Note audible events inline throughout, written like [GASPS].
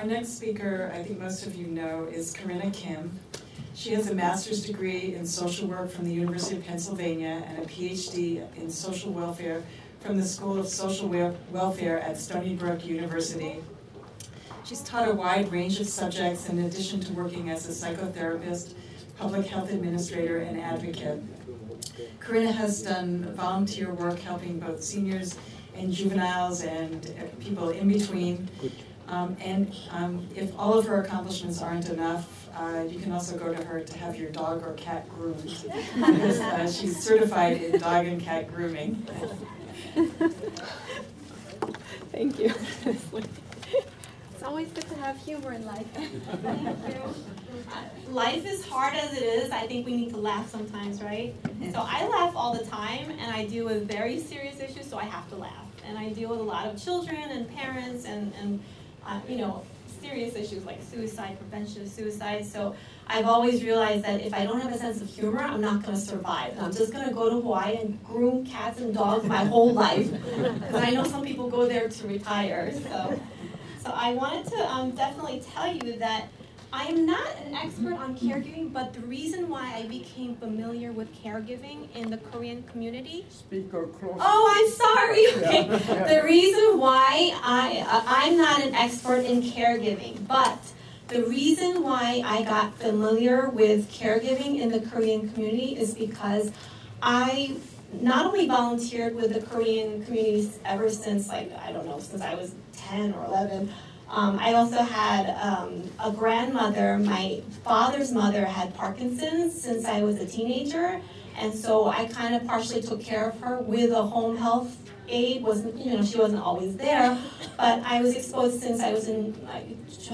Our next speaker, I think most of you know, is Corinna Kim. She has a master's degree in social work from the University of Pennsylvania and a PhD in social welfare from the School of Social Welfare at Stony Brook University. She's taught a wide range of subjects in addition to working as a psychotherapist, public health administrator, and advocate. Corinna has done volunteer work helping both seniors and juveniles and people in between. Um, and um, if all of her accomplishments aren't enough, uh, you can also go to her to have your dog or cat groomed [LAUGHS] because uh, she's certified in dog and cat grooming. Thank you. it's always good to have humor in life. Thank you. [LAUGHS] life is hard as it is. I think we need to laugh sometimes, right? So I laugh all the time, and I deal with very serious issues, so I have to laugh. And I deal with a lot of children and parents and, and uh, you know, serious issues like suicide, prevention of suicide. So I've always realized that if I don't have a sense of humor, I'm not going to survive. I'm just going to go to Hawaii and groom cats and dogs my whole life. [LAUGHS] Because I know some people go there to retire. So, so I wanted to um, definitely tell you that I am not an expert on caregiving, but the reason why I became familiar with caregiving in the Korean community. Speak close. Oh, I'm sorry. Okay. The reason why I uh, I'm not an expert in caregiving, but the reason why I got familiar with caregiving in the Korean community is because I not only volunteered with the Korean communities ever since like I don't know since I was 10 or 11 um, I also had um, a grandmother. My father's mother had Parkinson's since I was a teenager, and so I kind of partially took care of her with a home health aide. wasn't You know, she wasn't always there, but I was exposed since I was in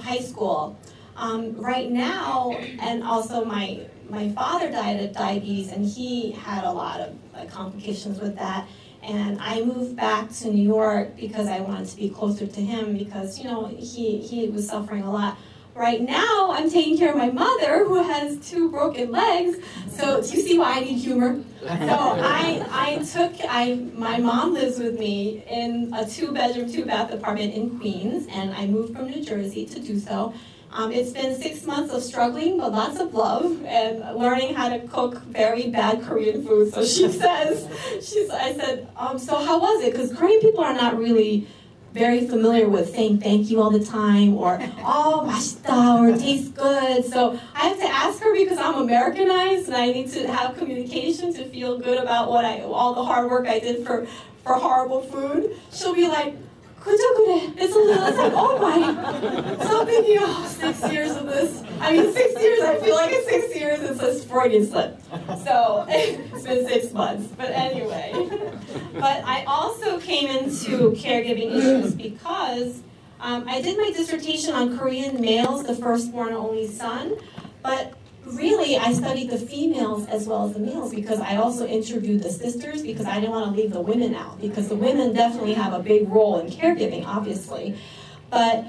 high school. Um, right now, and also my my father died of diabetes, and he had a lot of uh, complications with that. And I moved back to New York because I wanted to be closer to him because, you know, he, he was suffering a lot. Right now, I'm taking care of my mother who has two broken legs. So do you see why I need humor? So I, I took, I, my mom lives with me in a two bedroom, two bath apartment in Queens, and I moved from New Jersey to do so. Um, it's been six months of struggling, but lots of love and learning how to cook very bad Korean food. So she [LAUGHS] says, she's, I said, um, so how was it? Because Korean people are not really very familiar with saying thank you all the time or [LAUGHS] oh basta or tastes good. So I have to ask her because I'm Americanized and I need to have communication to feel good about what I all the hard work I did for for horrible food. She'll be like, Kochokure. It's a little, it's like, oh my, something here. oh, six years of this. I mean, six years, I feel like it's six years, it's a Freudian slip. So [LAUGHS] it's been six months, but anyway. But I also came into caregiving issues because um, I did my dissertation on Korean males, the firstborn only son, but really, I studied the females as well as the males because I also interviewed the sisters because I didn't want to leave the women out because the women definitely have a big role in caregiving, obviously. But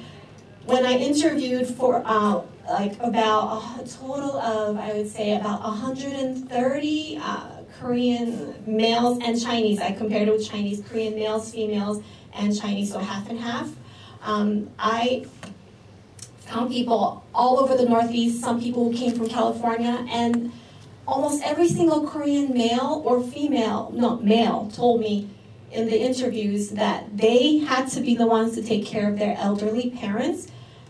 when I interviewed for uh, like about a total of, I would say, about 130 uh, Korean males and Chinese, I compared it with Chinese, Korean males, females, and Chinese, so half and half. Um, I found people all over the Northeast, some people who came from California, and almost every single Korean male or female, no, male, told me in the interviews that they had to be the ones to take care of their elderly parents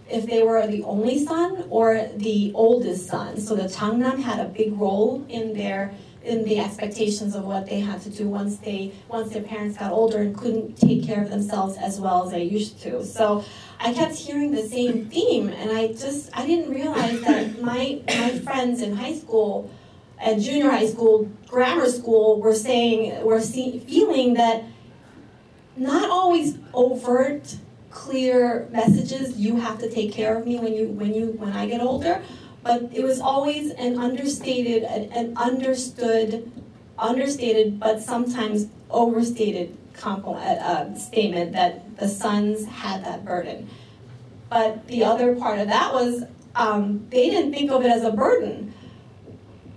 if they were the only son or the oldest son. So the Changnam had a big role in their in the expectations of what they had to do once they once their parents got older and couldn't take care of themselves as well as they used to. So I kept hearing the same theme, and I just I didn't realize that my my friends in high school and junior high school, grammar school were saying were see, feeling that not always overt, clear messages. You have to take care of me when you when you when I get older, but it was always an understated, an, an understood, understated, but sometimes overstated compliment, uh, statement that the sons had that burden. But the other part of that was um, they didn't think of it as a burden.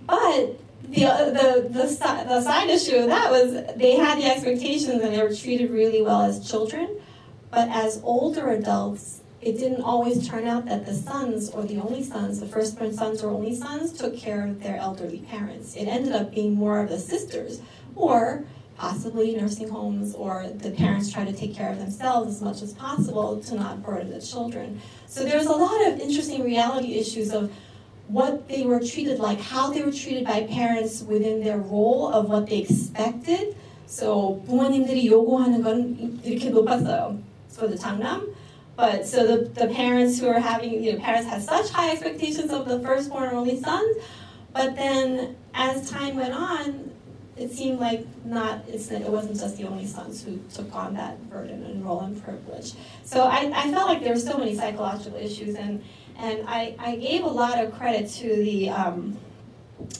But the, the, the, the side issue of that was they had the expectations and they were treated really well as children. But as older adults, it didn't always turn out that the sons or the only sons, the firstborn sons or only sons, took care of their elderly parents. It ended up being more of the sisters, or possibly nursing homes, or the parents try to take care of themselves as much as possible to not burden the children. So there's a lot of interesting reality issues of what they were treated like, how they were treated by parents within their role of what they expected. So 부모님들이 요구하는 건 이렇게 높았어요. for the 장남. but so the, the parents who are having, you know, parents had such high expectations of the firstborn or only sons, but then as time went on, it seemed like not it's, it wasn't just the only sons who took on that burden and role and privilege. So I, I felt like there were so many psychological issues, and and I, I gave a lot of credit to the um,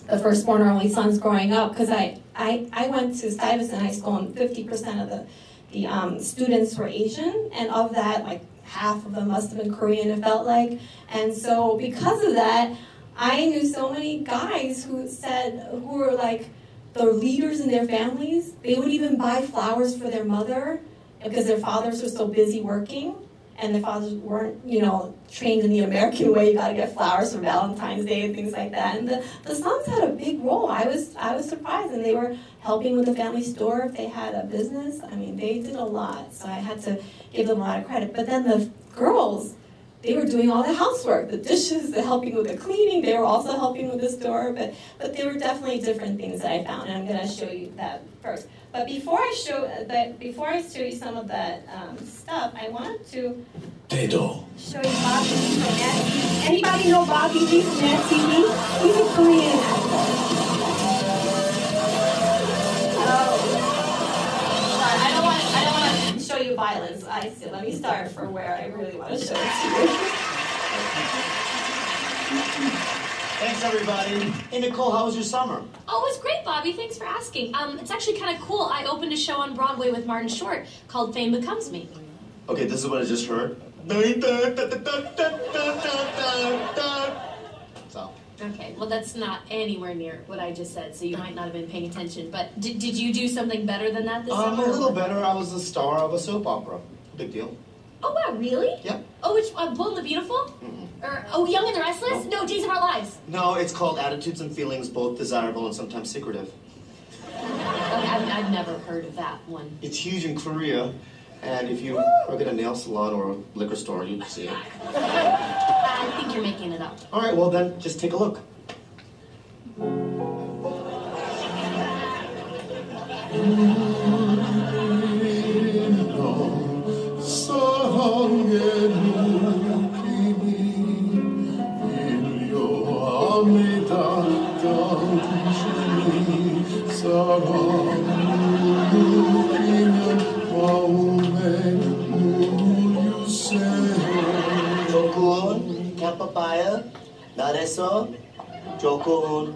the firstborn or only sons growing up because I, I I went to Stuyvesant High School and fifty percent of the the um, students were Asian, and of that, like half of them must have been Korean, it felt like. And so, because of that, I knew so many guys who said, who were like the leaders in their families. They would even buy flowers for their mother because their fathers were so busy working and their fathers weren't, you know, trained in the American way. You got to get flowers for Valentine's Day and things like that. And the, the sons had a big role. I was I was surprised, and they were helping with the family store if they had a business. I mean, they did a lot, so I had to give them a lot of credit. But then the girls, they were doing all the housework, the dishes, the helping with the cleaning. They were also helping with the store, but but there were definitely different things that I found, and I'm going to show you that first. But before I show that, before I show you some of that um, stuff, I want to Dedo. show you Bob Lee from Mad TV. Anybody know Bob Lee from Mad TV? He's a Korean actor. Oh. Sorry, I don't want I don't want to show you violence. I see. Let me start from where I really want to show it to you. Thanks, everybody. Hey, Nicole, how was your summer? Oh, it was great, Bobby. Thanks for asking. Um, it's actually kind of cool. I opened a show on Broadway with Martin Short called Fame Becomes Me. Okay, this is what I just heard. So, Okay, well, that's not anywhere near what I just said, so you might not have been paying attention. But did, did you do something better than that this year? um, summer? a little better. I was the star of a soap opera. Big deal. Oh, wow, really? Yep. Oh, which uh, Bull and the Beautiful? Or Oh, Young and the Restless? No, Days of Our Lives. No, it's called Attitudes and Feelings, both desirable and sometimes secretive. Okay, I've, I've never heard of that one. It's huge in Korea, and if you work at a nail salon or a liquor store, you'd see it. I think you're making it up. All right, well then, just take a look. Mm-hmm. 나래서, 조금.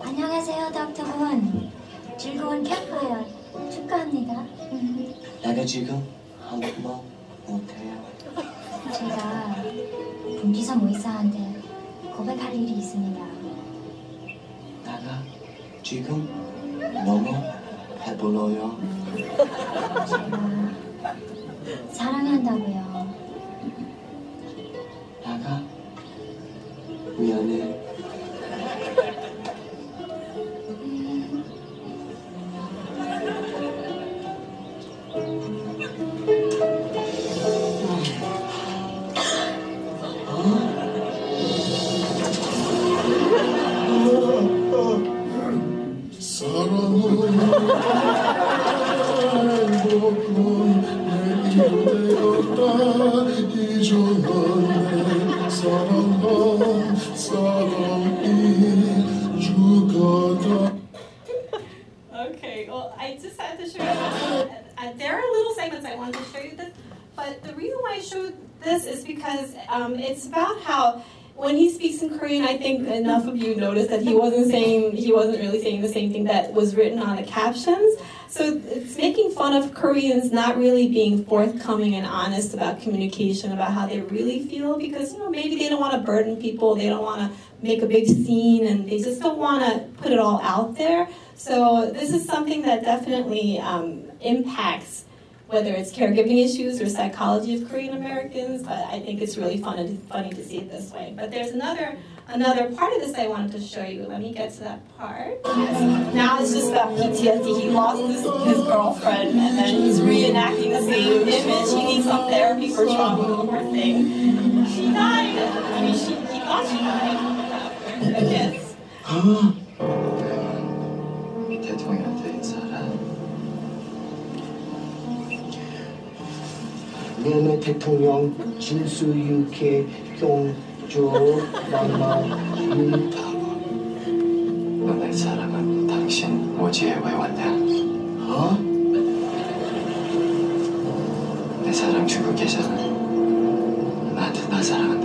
안녕하세요, 닥터군. 즐거운 캠파이어 축하합니다. 내가 지금 한국말 못해요. 제가 분기성 의사한테 고백할 일이 있습니다. 나가 지금 너무 배불러요. 제가 사랑한다고요. Written on the captions. So it's making fun of Koreans not really being forthcoming and honest about communication, about how they really feel, because you know maybe they don't want to burden people, they don't want to make a big scene, and they just don't want to put it all out there. So this is something that definitely um, impacts whether it's caregiving issues or psychology of Korean Americans, but I think it's really fun and funny to see it this way. But there's another another part of this I wanted to show you. Let me get to that part. Now it's just about PTSD. He lost his, his girlfriend and then he's reenacting the same image. He needs some therapy for trauma, the poor thing. She died. I mean, she, he thought she died. I [GASPS] 내내 대통령 진수 유케 경조 남마 유 너네 사랑은 당신 오지에 왜 왔냐? 어? 내 사랑 주고 계잖아. 나한테 나 얘기했다.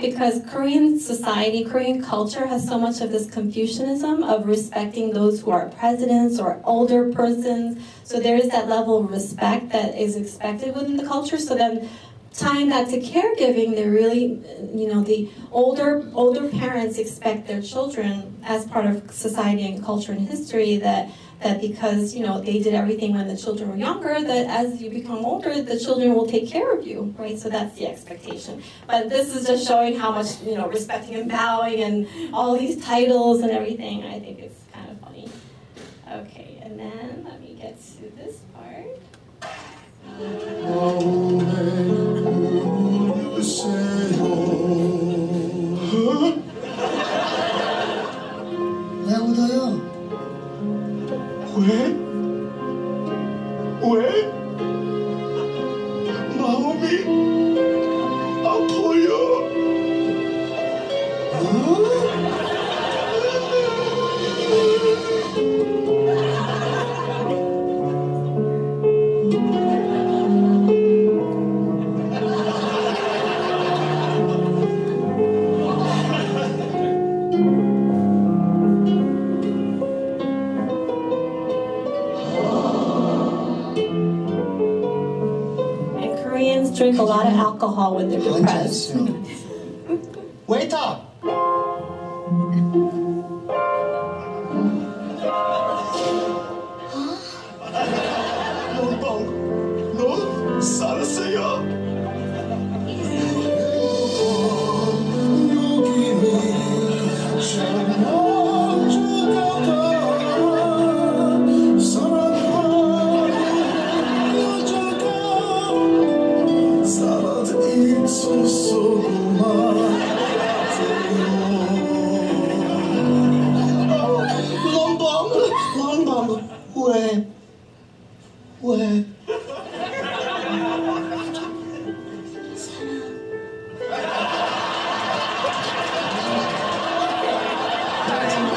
Because Korean society, Korean culture has so much of this Confucianism of respecting those who are presidents or older persons. So there is that level of respect that is expected within the culture. So then tying that to caregiving, they're really, you know, the older older parents expect their children as part of society and culture and history that that because you know they did everything when the children were younger that as you become older the children will take care of you right so that's the expectation but this is just showing how much you know respecting and bowing and all these titles and everything i think it's kind of funny okay and then let me get to this part 레오다야 왜? 왜? 마음이 아파요 and alcohol when they're depressed [LAUGHS]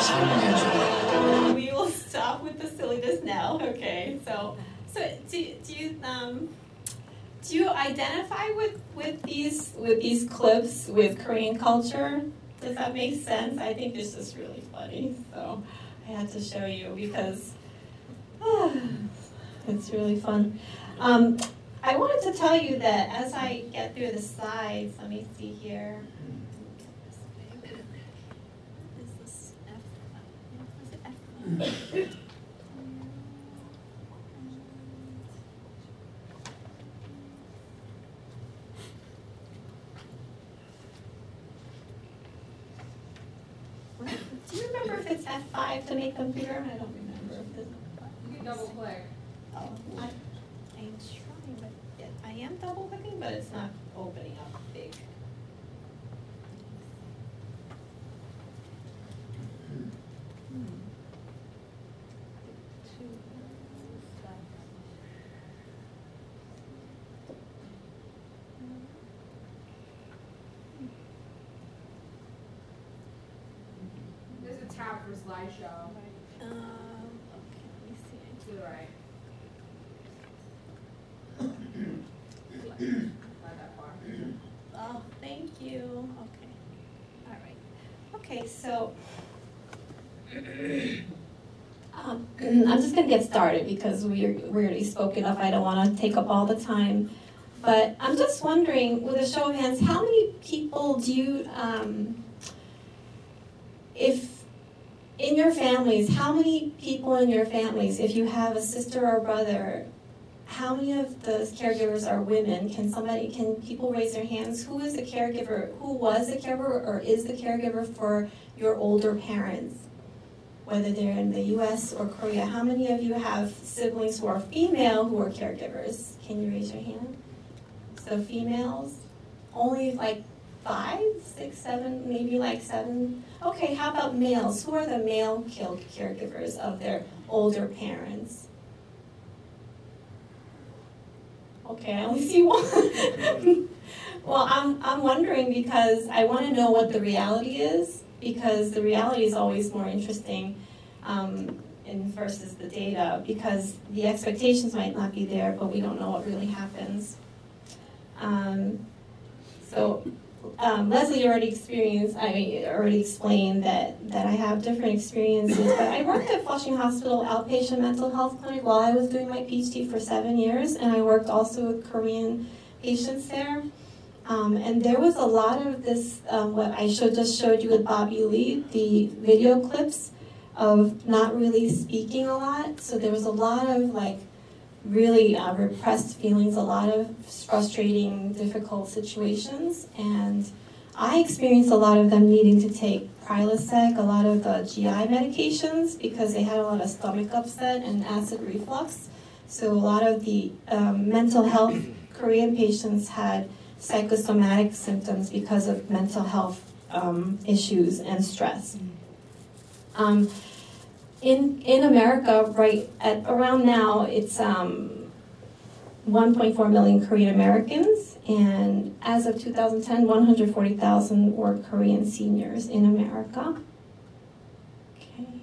We will stop with the silliness now. Okay, so so do, do you um do you identify with with these with these clips with Korean culture? Does that make sense? I think this is really funny. So I had to show you because [SIGHS] it's really fun. Um, I wanted to tell you that as I get through the slides, let me see here. Do you remember if it's F5 to make them bigger? I don't remember. if this- You can double click. Oh, I, I'm trying, but I am double clicking, but it's not opening up big. Hmm. Two slides. After slideshow. Um, okay, let me see. To the right. Oh, thank you. Okay. All right. Okay, so [CLEARS THROAT] um, I'm just going to get started because we're, we already spoke enough. I don't want to take up all the time. But I'm just wondering, with a show of hands, how many people do you, um, if in your families, how many people in your families, if you have a sister or brother, how many of those caregivers are women? Can somebody, can people raise their hands? Who is the caregiver, who was the caregiver or is the caregiver for your older parents? Whether they're in the US or Korea, how many of you have siblings who are female who are caregivers? Can you raise your hand? So females, only like five, six, seven, maybe like seven. Okay, how about males? Who are the male caregivers of their older parents? Okay, I only see [LAUGHS] one. well, I'm, I'm wondering because I want to know what the reality is, because the reality is always more interesting um, in versus the data, because the expectations might not be there, but we don't know what really happens. Um, so um, Leslie already experienced, I already explained that, that I have different experiences, but I worked at Flushing Hospital outpatient mental health clinic while I was doing my PhD for seven years, and I worked also with Korean patients there. Um, and there was a lot of this, um, what I just showed you with Bobby Lee, the video clips of not really speaking a lot. So there was a lot of like really uh, repressed feelings, a lot of frustrating, difficult situations. And I experienced a lot of them needing to take Prilosec, a lot of the GI medications, because they had a lot of stomach upset and acid reflux. So a lot of the um, mental health [CLEARS THROAT] Korean patients had psychosomatic symptoms because of mental health um, issues and stress. Um, in in America, right at around now, it's um, 1.4 million Korean Americans, and as of 2010, 140,000 were Korean seniors in America. Okay,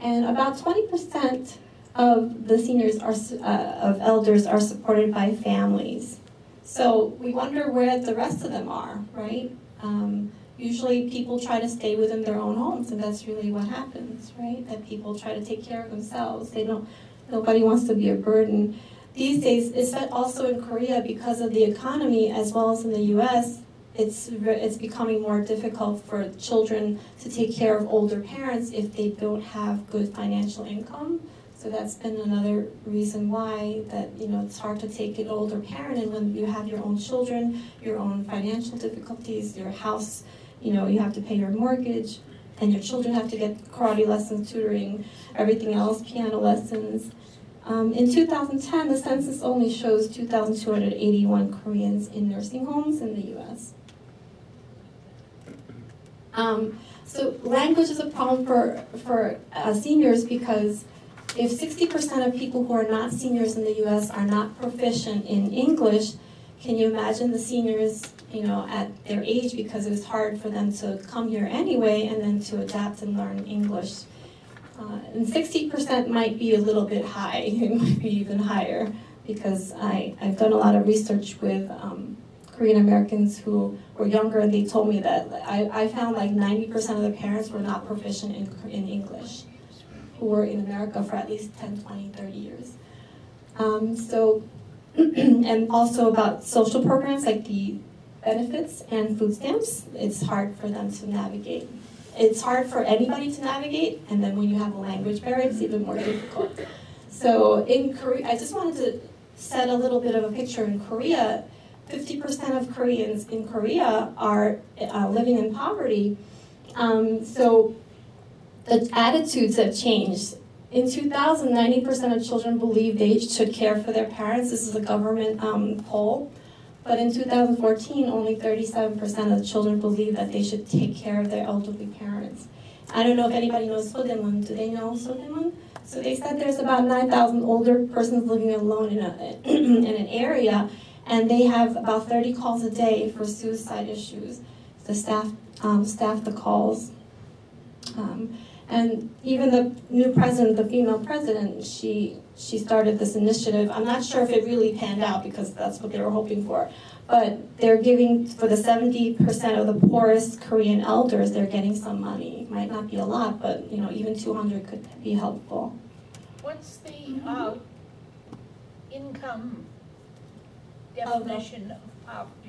and about 20% of the seniors are uh, of elders are supported by families. So we wonder where the rest of them are, right? Um, usually people try to stay within their own homes and that's really what happens right? That people try to take care of themselves. They don't nobody wants to be a burden. These days it's also in korea because of the economy as well as in the us it's it's becoming more difficult for children to take care of older parents if they don't have good financial income. So that's been another reason why that you know it's hard to take an older parent. And when you have your own children your own financial difficulties your house you know, you have to pay your mortgage, and your children have to get karate lessons, tutoring, everything else, piano lessons. Um, in 2010, the census only shows 2,281 Koreans in nursing homes in the U.S. Um, so language is a problem for, for uh, seniors because if 60% of people who are not seniors in the U.S. are not proficient in English, can you imagine the seniors you know, at their age because it was hard for them to come here anyway and then to adapt and learn English. Uh, and 60% might be a little bit high, [LAUGHS] it might be even higher because I, I've done a lot of research with um, Korean Americans who were younger and they told me that I, I found like 90% of the parents were not proficient in, in English who were in America for at least 10, 20, 30 years. Um, so, [CLEARS THROAT] and also about social programs like the benefits and food stamps, it's hard for them to navigate. It's hard for anybody to navigate, and then when you have a language barrier, it's even more difficult. So in Korea, I just wanted to set a little bit of a picture in Korea. 50% of Koreans in Korea are uh, living in poverty. Um, so the attitudes have changed. In 2000, 90% of children believe they should care for their parents. This is a government um, poll. But in 2014, only 37% of the children believe that they should take care of their elderly parents. I don't know if anybody knows Sodaemun. Do they know Sodaemun? So they said there's about 9,000 older persons living alone in, a, [CLEARS THROAT] in an area, and they have about 30 calls a day for suicide issues. The staff um, staff the calls. Um, And even the new president, the female president, she she started this initiative. I'm not sure if it really panned out because that's what they were hoping for. But they're giving for the 70% of the poorest Korean elders, they're getting some money. Might not be a lot, but you know, even 200 could be helpful. What's the uh, income definition of poverty?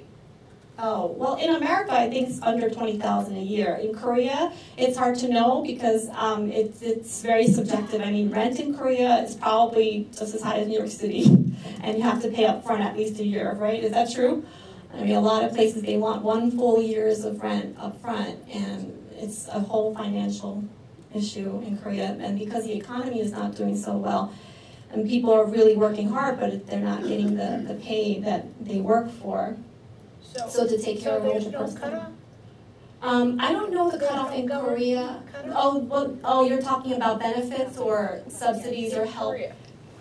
Oh, well, in America, I think it's under 20,000 a year. In Korea, it's hard to know because um, it's, it's very subjective. I mean, rent in Korea is probably just as high as New York City, [LAUGHS] and you have to pay up front at least a year, right? Is that true? I mean, a lot of places, they want one full year's of rent up front, and it's a whole financial issue in Korea. And because the economy is not doing so well, and people are really working hard, but they're not getting the, the pay that they work for. So, to take care of older person. Um, I don't know the cutoff in Korea. Oh, well, oh, you're talking about benefits or subsidies or help?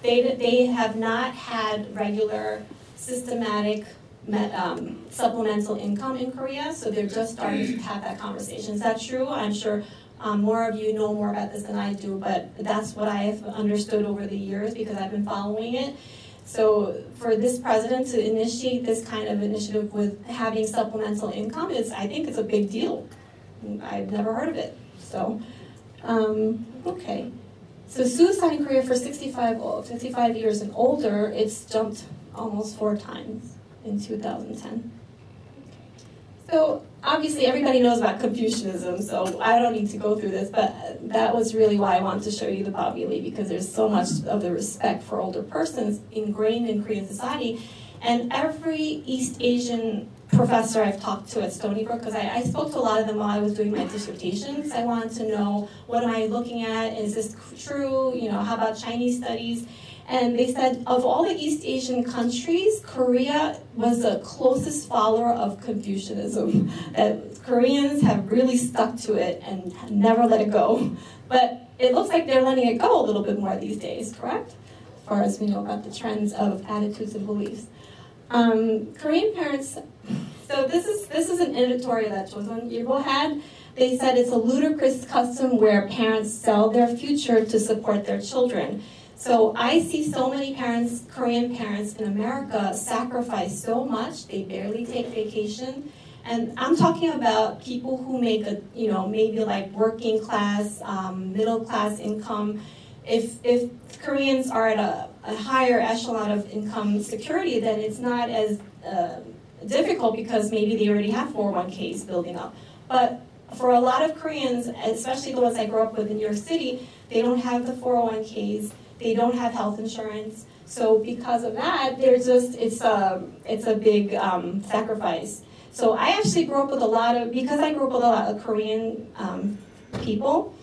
They, they have not had regular systematic um, supplemental income in Korea, so they're just starting to have that conversation. Is that true? I'm sure um, more of you know more about this than I do, but that's what I've understood over the years because I've been following it. So for this president to initiate this kind of initiative with having supplemental income is, I think it's a big deal. I've never heard of it. So, um, okay. So suicide in Korea for 65, old, 65 years and older, it's jumped almost four times in 2010. So obviously everybody knows about Confucianism, so I don't need to go through this, but that was really why I wanted to show you the Bobby Lee because there's so much of the respect for older persons ingrained in Korean society. And every East Asian professor I've talked to at Stony Brook, because I, I spoke to a lot of them while I was doing my dissertations. I wanted to know what am I looking at? Is this true? You know, how about Chinese studies? And they said of all the East Asian countries, Korea was the closest follower of Confucianism. [LAUGHS] That Koreans have really stuck to it and never let it go. [LAUGHS] But it looks like they're letting it go a little bit more these days, correct? As far as we know about the trends of attitudes and beliefs. Um, Korean parents, so this is this is an editorial that Chosun Ilbo had. They said it's a ludicrous custom where parents sell their future to support their children. So I see so many parents, Korean parents in America, sacrifice so much. They barely take vacation. And I'm talking about people who make a, you know, maybe like working class, um, middle class income. If, if Koreans are at a, a higher echelon of income security, then it's not as uh, difficult because maybe they already have 401ks building up. But for a lot of Koreans, especially the ones I grew up with in New York City, they don't have the 401ks they don't have health insurance. So because of that, there's just it's a it's a big um, sacrifice. So I actually grew up with a lot of because I grew up with a lot of Korean um, people.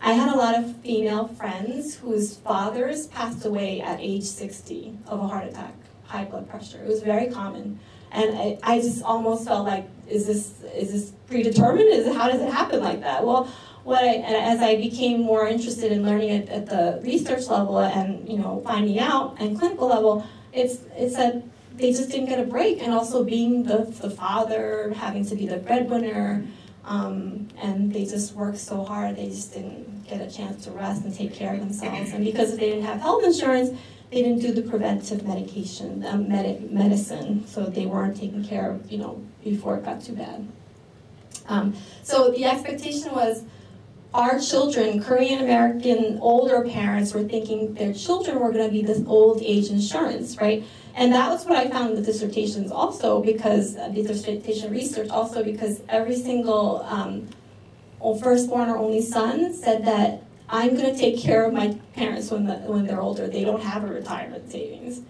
I had a lot of female friends whose fathers passed away at age 60 of a heart attack, high blood pressure. It was very common, and I, I just almost felt like, is this is this predetermined? Is how does it happen like that? Well, what I, as I became more interested in learning it at the research level and you know finding out and clinical level, it's it's that they just didn't get a break, and also being the the father, having to be the breadwinner, um, and they just worked so hard, they just didn't get a chance to rest and take care of themselves. And because they didn't have health insurance, they didn't do the preventive medication, med- medicine, so they weren't taken care of, you know, before it got too bad. Um, so the expectation was our children, Korean American older parents, were thinking their children were going to be this old age insurance, right? And that was what I found in the dissertations also, because uh, the dissertation research also, because every single um, firstborn or only son said that I'm going to take care of my parents when the, when they're older. They don't have a retirement savings.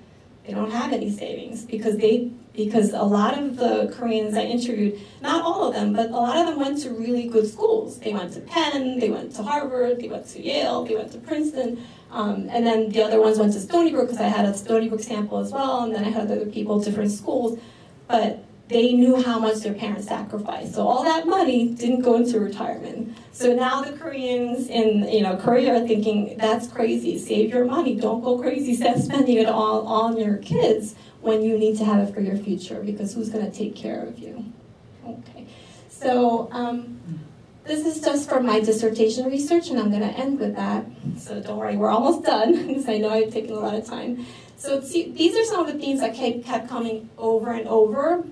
They don't have any savings because they because a lot of the Koreans I interviewed, not all of them, but a lot of them went to really good schools. They went to Penn, they went to Harvard, they went to Yale, they went to Princeton, um, and then the other ones went to Stony Brook because I had a Stony Brook sample as well, and then I had other people, different schools, but they knew how much their parents sacrificed. So all that money didn't go into retirement. So now the Koreans in you know Korea are thinking that's crazy. Save your money. Don't go crazy Stop [LAUGHS] spending it all on your kids when you need to have it for your future because who's going to take care of you? Okay. So um, this is just from my dissertation research, and I'm going to end with that. So don't worry, we're almost [LAUGHS] done, because I know I've taken a lot of time. So these are some of the themes that kept, kept coming over and over.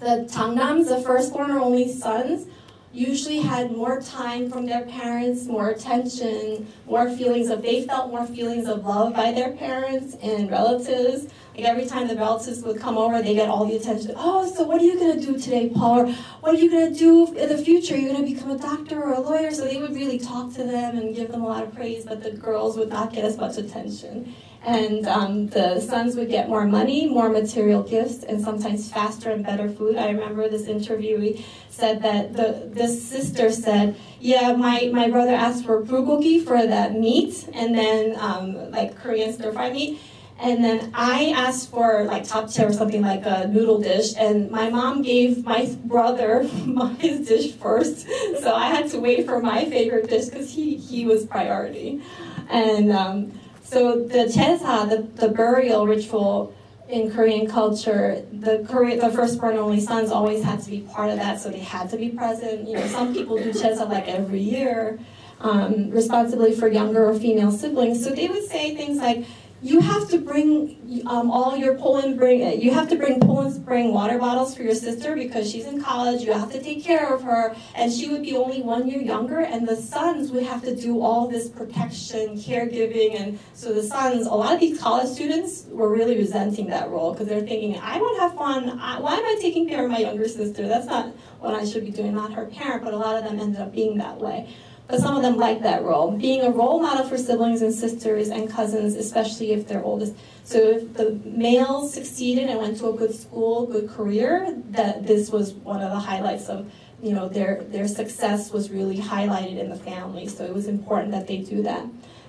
The Changnams, the firstborn or only sons, usually had more time from their parents, more attention, more feelings of, they felt more feelings of love by their parents and relatives. Like every time the relatives would come over, they get all the attention. Oh, so what are you gonna do today, Paul? Or what are you gonna do in the future? You're gonna become a doctor or a lawyer? So they would really talk to them and give them a lot of praise, but the girls would not get as much attention. And um, the sons would get more money, more material gifts, and sometimes faster and better food. I remember this interviewee said that the this sister said, "Yeah, my, my brother asked for bulgogi for that meat, and then um, like Korean stir fry meat." And then I asked for like japchae or something like a noodle dish, and my mom gave my brother [LAUGHS] his dish first, so I had to wait for my favorite dish because he he was priority, and um, so the chesa, the, the burial ritual in Korean culture, the Korean, the firstborn only sons always had to be part of that, so they had to be present. You know, some people do chesa like every year, um, responsibly for younger or female siblings. So they would say things like, you have to bring um, all your Poland bring you have to bring Poland Spring water bottles for your sister because she's in college. You have to take care of her, and she would be only one year younger. And the sons would have to do all this protection, caregiving, and so the sons. A lot of these college students were really resenting that role because they're thinking, I want to have fun. I, why am I taking care of my younger sister? That's not what I should be doing. Not her parent, but a lot of them ended up being that way but some of them like that role. Being a role model for siblings and sisters and cousins, especially if they're oldest. So if the males succeeded and went to a good school, good career, that this was one of the highlights of you know their their success was really highlighted in the family. So it was important that they do that.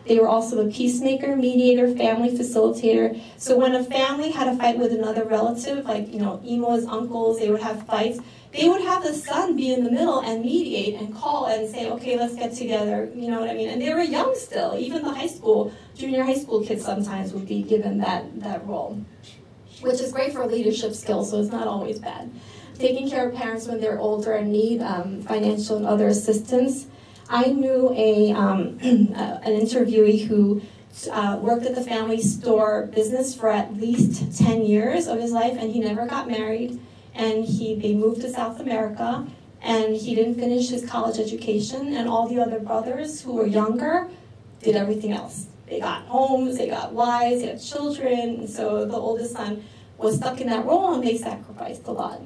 They were also the peacemaker, mediator, family facilitator. So when a family had a fight with another relative, like you know, Imo's uncles, they would have fights they would have the son be in the middle and mediate and call and say, okay, let's get together. You know what I mean? And they were young still. Even the high school, junior high school kids sometimes would be given that, that role, which is great for leadership skills, so it's not always bad. Taking care of parents when they're older and need um, financial and other assistance. I knew a, um, [CLEARS THROAT] an interviewee who uh, worked at the family store business for at least 10 years of his life, and he never got married and he they moved to South America and he didn't finish his college education and all the other brothers who were younger did everything else. They got homes, they got wives, they had children, so the oldest son was stuck in that role and they sacrificed a lot.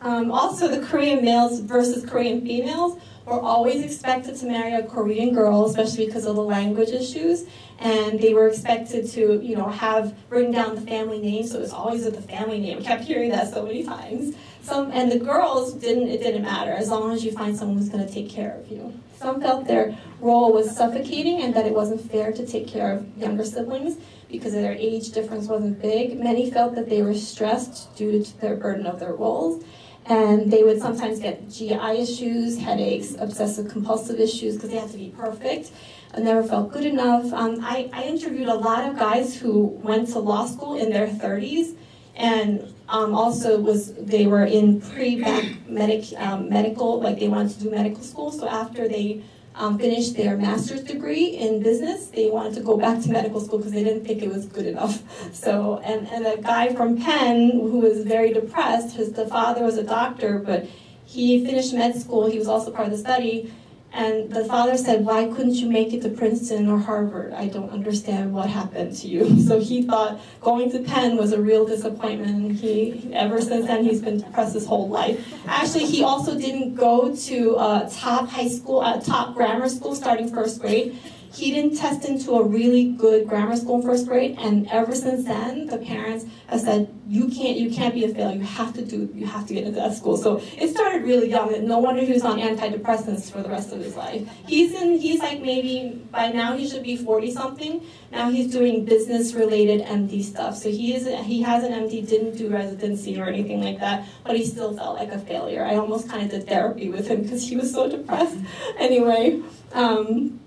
Um, also, the Korean males versus Korean females were always expected to marry a Korean girl, especially because of the language issues. And they were expected to, you know, have bring down the family name. So it was always with the family name. I kept hearing that so many times. Some and the girls didn't. It didn't matter as long as you find someone who's going to take care of you. Some felt their role was suffocating and that it wasn't fair to take care of younger siblings because their age difference wasn't big. Many felt that they were stressed due to their burden of their roles and they would sometimes get GI issues, headaches, obsessive compulsive issues because they had to be perfect. I never felt good enough. Um, I, I, interviewed a lot of guys who went to law school in their 30s and um, also was they were in pre-bac medic, um, medical, like they wanted to do medical school. So after they um, finished their master's degree in business. They wanted to go back to medical school because they didn't think it was good enough. [LAUGHS] So, and, and a guy from Penn who was very depressed, his the father was a doctor, but he finished med school. He was also part of the study. And the father said, Why couldn't you make it to Princeton or Harvard? I don't understand what happened to you. [LAUGHS] So he thought going to Penn was a real disappointment. And he, ever since then, he's been depressed his whole life. Actually, he also didn't go to uh, top high school, uh, top grammar school starting first grade he didn't test into a really good grammar school in first grade, and ever since then, the parents have said, "You can't, you can't be a failure. You have to do, you have to get into that school." So it started really young, and no wonder he was on antidepressants for the rest of his life. He's in, he's like maybe by now he should be forty something. Now he's doing business related MD stuff. So he is, he has an MD, didn't do residency or anything like that, but he still felt like a failure. I almost kind of did therapy with him because he was so depressed. Anyway. Um,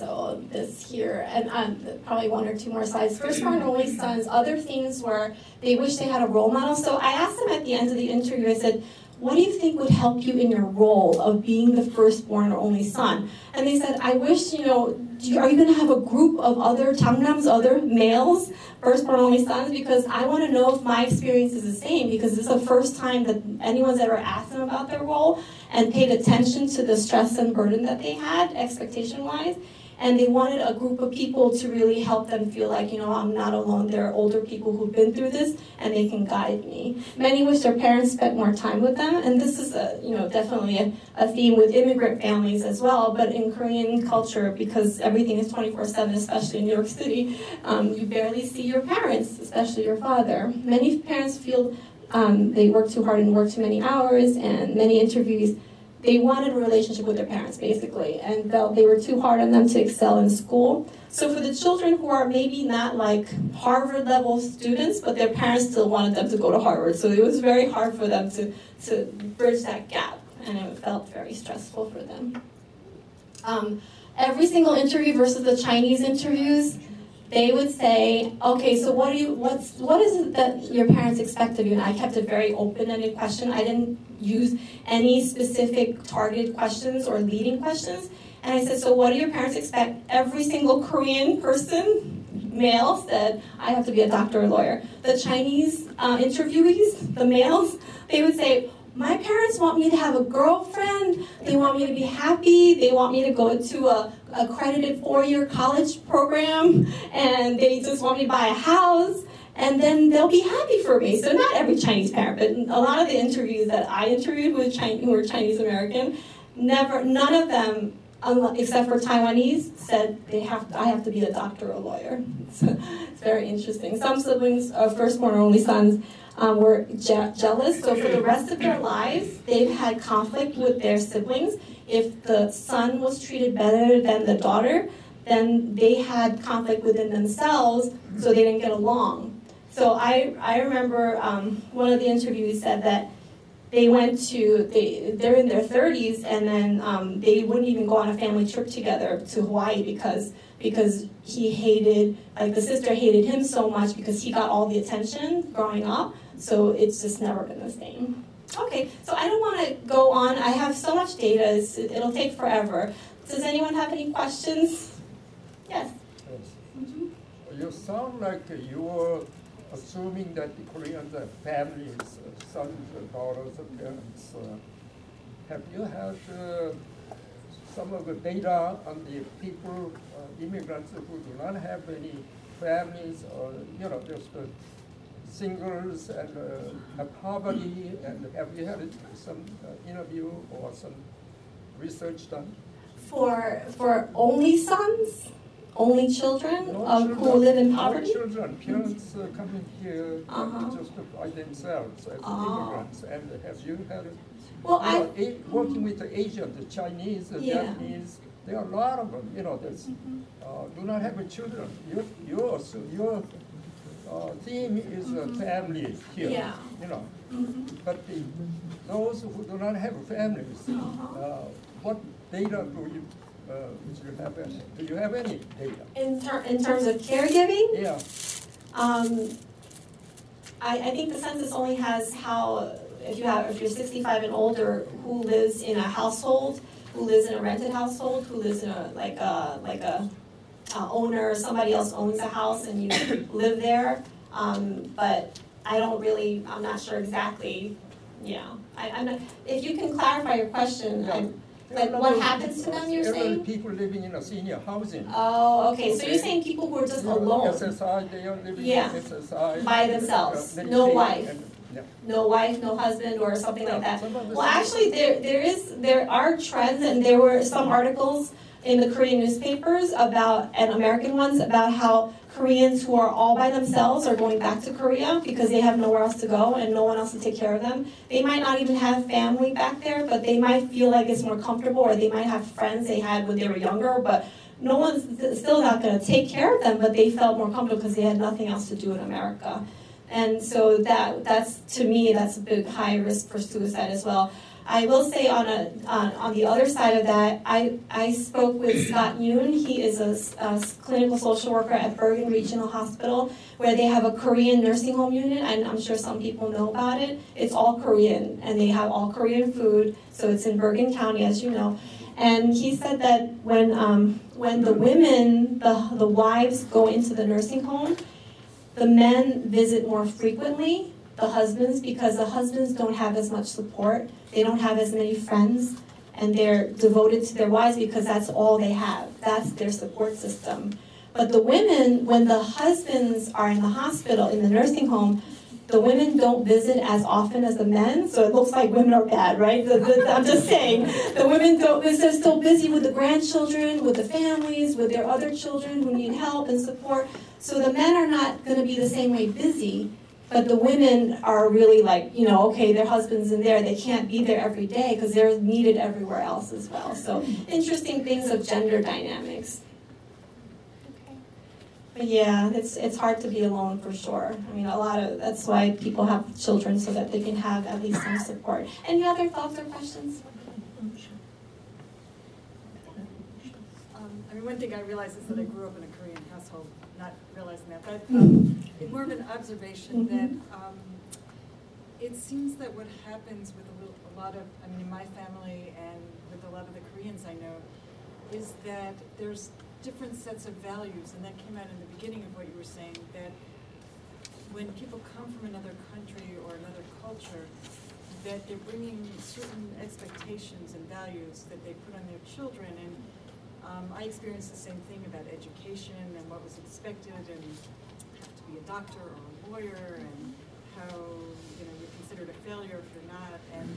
so this here, and um, probably one or two more slides. Firstborn only sons, other things where they wish they had a role model. So I asked them at the end of the interview, I said, what do you think would help you in your role of being the firstborn or only son? And they said, I wish, you know, you- are you going to have a group of other changnams, other males, firstborn only sons? Because I want to know if my experience is the same, because this is the first time that anyone's ever asked them about their role and paid attention to the stress and burden that they had, expectation wise. And they wanted a group of people to really help them feel like, you know, I'm not alone. There are older people who've been through this and they can guide me. Many wish their parents spent more time with them, and this is a, you know, definitely a, a theme with immigrant families as well. But in Korean culture, because everything is 24/7, especially in New York City, um, you barely see your parents, especially your father. Many parents feel um, they work too hard and work too many hours, and many interviews they wanted a relationship with their parents basically and felt they were too hard on them to excel in school. So for the children who are maybe not like harvard level students but their parents still wanted them to go to harvard. So it was very hard for them to, to bridge that gap and it felt very stressful for them. Um, every single interview versus the chinese interviews they would say, okay, so what do you, what's, what is it that your parents expect of you? And I kept it very open-ended question. I didn't use any specific targeted questions or leading questions. And I said, so what do your parents expect? Every single Korean person, male, said, I have to be a doctor or lawyer. The Chinese uh, interviewees, the males, they would say, my parents want me to have a girlfriend. They want me to be happy. They want me to go to a accredited four-year college program, and they just want me to buy a house. And then they'll be happy for me. So not every Chinese parent, but a lot of the interviews that I interviewed with Chinese, who were Chinese American, never, none of them, except for Taiwanese, said they have. I have to be a doctor or a lawyer. [LAUGHS] So it's very interesting. Some siblings, uh, firstborn or only sons, um, were je- jealous. So for the rest of their lives, they've had conflict with their siblings. If the son was treated better than the daughter, then they had conflict within themselves, so they didn't get along. So I, I remember um, one of the interviewees said that they went to they they're in their 30s and then um, they wouldn't even go on a family trip together to Hawaii because because he hated like the sister hated him so much because he got all the attention growing up. So it's just never been the same. Okay so I don't want to go on. I have so much data. It'll take forever. Does anyone have any questions? Yes. You sound like you were assuming that the Koreans have families, uh, sons, uh, daughters, uh, parents. Uh, have you had uh, some of the data on the people, uh, immigrants who do not have any families or, you know, just singles and uh, poverty? And have you had some uh, interview or some research done? for for only sons only children No um, who live in No poverty children, parents uh, coming here uh, Uh-huh. just by themselves as Oh. immigrants. And have you had, Well, I- working with the Asian, the Chinese, the Yeah. Japanese, there are a lot of them, you know, there's, uh, do not have a children. Your, your, so your uh, theme is a family here, Yeah. you know. Mhm. But the, those who do not have families, Uh-huh. uh, what data do you, uh, you have any? Do you have any data? in, ter- in terms of caregiving Yeah. um, I, I think the census only has how if you have if you're 65 and older who lives in a household who lives in a rented household who lives in a like a like a, owner somebody else owns a house and you [COUGHS] live there um, but I don't really I'm not sure exactly yeah I, I'm not, if you can clarify your question I'm, like what happens to them you're Elderly saying people living in a senior housing. oh okay so you're saying people who are just Yeah, alone SSI, they are living Yeah. in SSI. By themselves, uh, no wife. and- yeah. no wife, no husband, or something like that. Some of the Well, actually, there there is there are trends, and there were some articles in the Korean newspapers about and American ones about how Koreans who are all by themselves are going back to Korea because they have nowhere else to go and no one else to take care of them. They might not even have family back there, but they might feel like it's more comfortable, or they might have friends they had when they were younger, but no one's still not going to take care of them, but they felt more comfortable because they had nothing else to do in America. And so that that's to me that's a big high risk for suicide as well. I will say on a on, on the other side of that, I I spoke with Scott Yoon. He is a clinical social worker at Bergen Regional Hospital, where they have a Korean nursing home unit, and I'm sure some people know about it. It's all Korean, and they have all Korean food. So it's in Bergen County, as you know. And he said that when um, when the women, the the wives go into the nursing home, the men visit more frequently the husbands because the husbands don't have as much support. They don't have as many friends, and they're devoted to their wives because that's all they have. That's their support system. But the women, when the husbands are in the hospital, in the nursing home, the women don't visit as often as the men, so it looks like women are bad, right? [LAUGHS] The- the- I'm just saying, the women don't, they're still busy with the grandchildren, with the families, with their other children who need help and support. So the men are not going to be the same way busy, but the women are really like, you know, okay, their husband's in there, they can't be there every day because they're needed everywhere else as well. So interesting things of gender dynamics. But yeah, it's it's hard to be alone for sure. I mean, a lot of that's why people have children so that they can have at least some support. Any other thoughts or questions? Um, I mean, one thing I realize is that I grew up in a realizing that, but um, more of an observation that um, it seems that what happens with a, little, a lot of, I mean, in my family and with a lot of the Koreans I know, is that there's different sets of values, and that came out in the beginning of what you were saying, that when people come from another country or another culture, that they're bringing certain expectations and values that they put on their children. And um, I experienced the same thing about education and what was expected, and have to be a doctor or a lawyer, and how you know you're considered a failure if you're not, and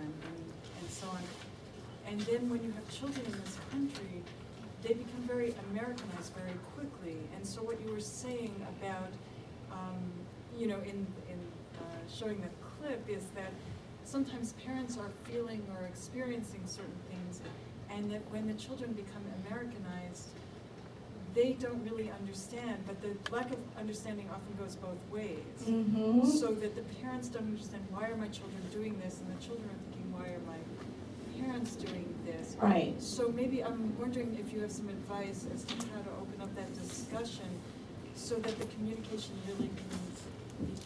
um, and, and so on. And then when you have children in this country, they become very Americanized very quickly. And so what you were saying about, um, you know, in, in uh, showing the clip is that sometimes parents are feeling or experiencing certain things, and that when the children become Americanized, they don't really understand, but the lack of understanding often goes both ways. Mhm. So that the parents don't understand why are my children doing this, and the children are thinking, why are my parents doing this? Right. So maybe I'm wondering if you have some advice as to how to open up that discussion so that the communication really can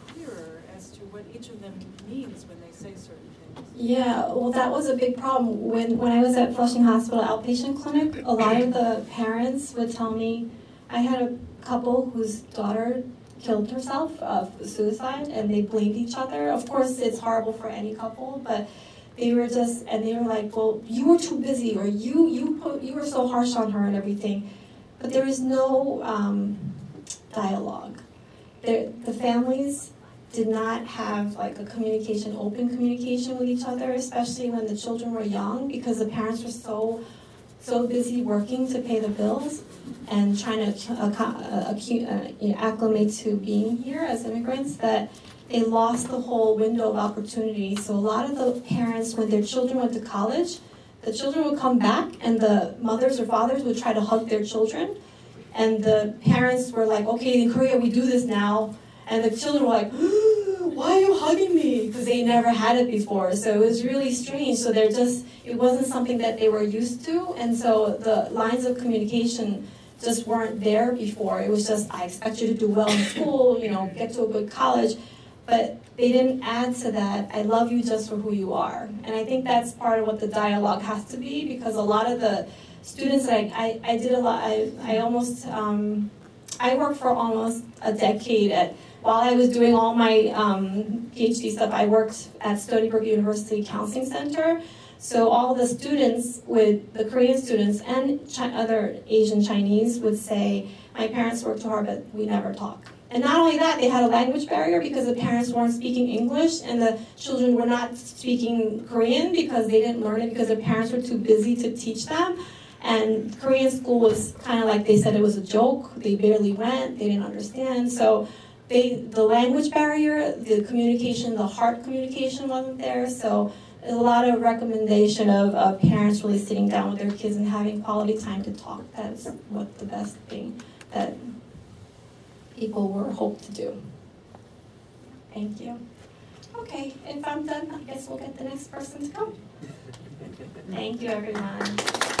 clearer as to what each of them means when they say certain things. Yeah, well, that was a big problem. When, when I was at Flushing Hospital outpatient clinic, a lot of the parents would tell me, I had a couple whose daughter killed herself of suicide, and they blamed each other. Of course, it's horrible for any couple, but they were just, and they were like, well, you were too busy, or you, you, put, you were so harsh on her and everything. But there is no um, dialogue. There, the families did not have like a communication, open communication with each other, especially when the children were young, because the parents were so so busy working to pay the bills and trying to uh, accu- uh, acclimate to being here as immigrants that they lost the whole window of opportunity. So a lot of the parents, when their children went to college, the children would come back and the mothers or fathers would try to hug their children. And the parents were like, okay, in Korea we do this now. And the children were like, why are you hugging me? Because they never had it before. So it was really strange. So they're just, it wasn't something that they were used to. And so the lines of communication just weren't there before. It was just, I expect you to do well in school, you know, get to a good college. But they didn't add to that, I love you just for who you are. And I think that's part of what the dialogue has to be because a lot of the students, like, I, I did a lot, I, I almost, um, I worked for almost a decade at while I was doing all my um, PhD stuff, I worked at Stony Brook University Counseling Center. So all the students with the Korean students and other Asian Chinese would say, my parents worked hard, but we never talk. And not only that, they had a language barrier because the parents weren't speaking English and the children were not speaking Korean because they didn't learn it because their parents were too busy to teach them. And Korean school was kind of like they said it was a joke. They barely went, they didn't understand. So they, the language barrier, the communication, the heart communication wasn't there. So a lot of recommendation of, of parents really sitting down with their kids and having quality time to talk. That's what the best thing that people were hoped to do. Thank you. Okay, if I'm done, I guess we'll get the next person to come. Thank you, everyone.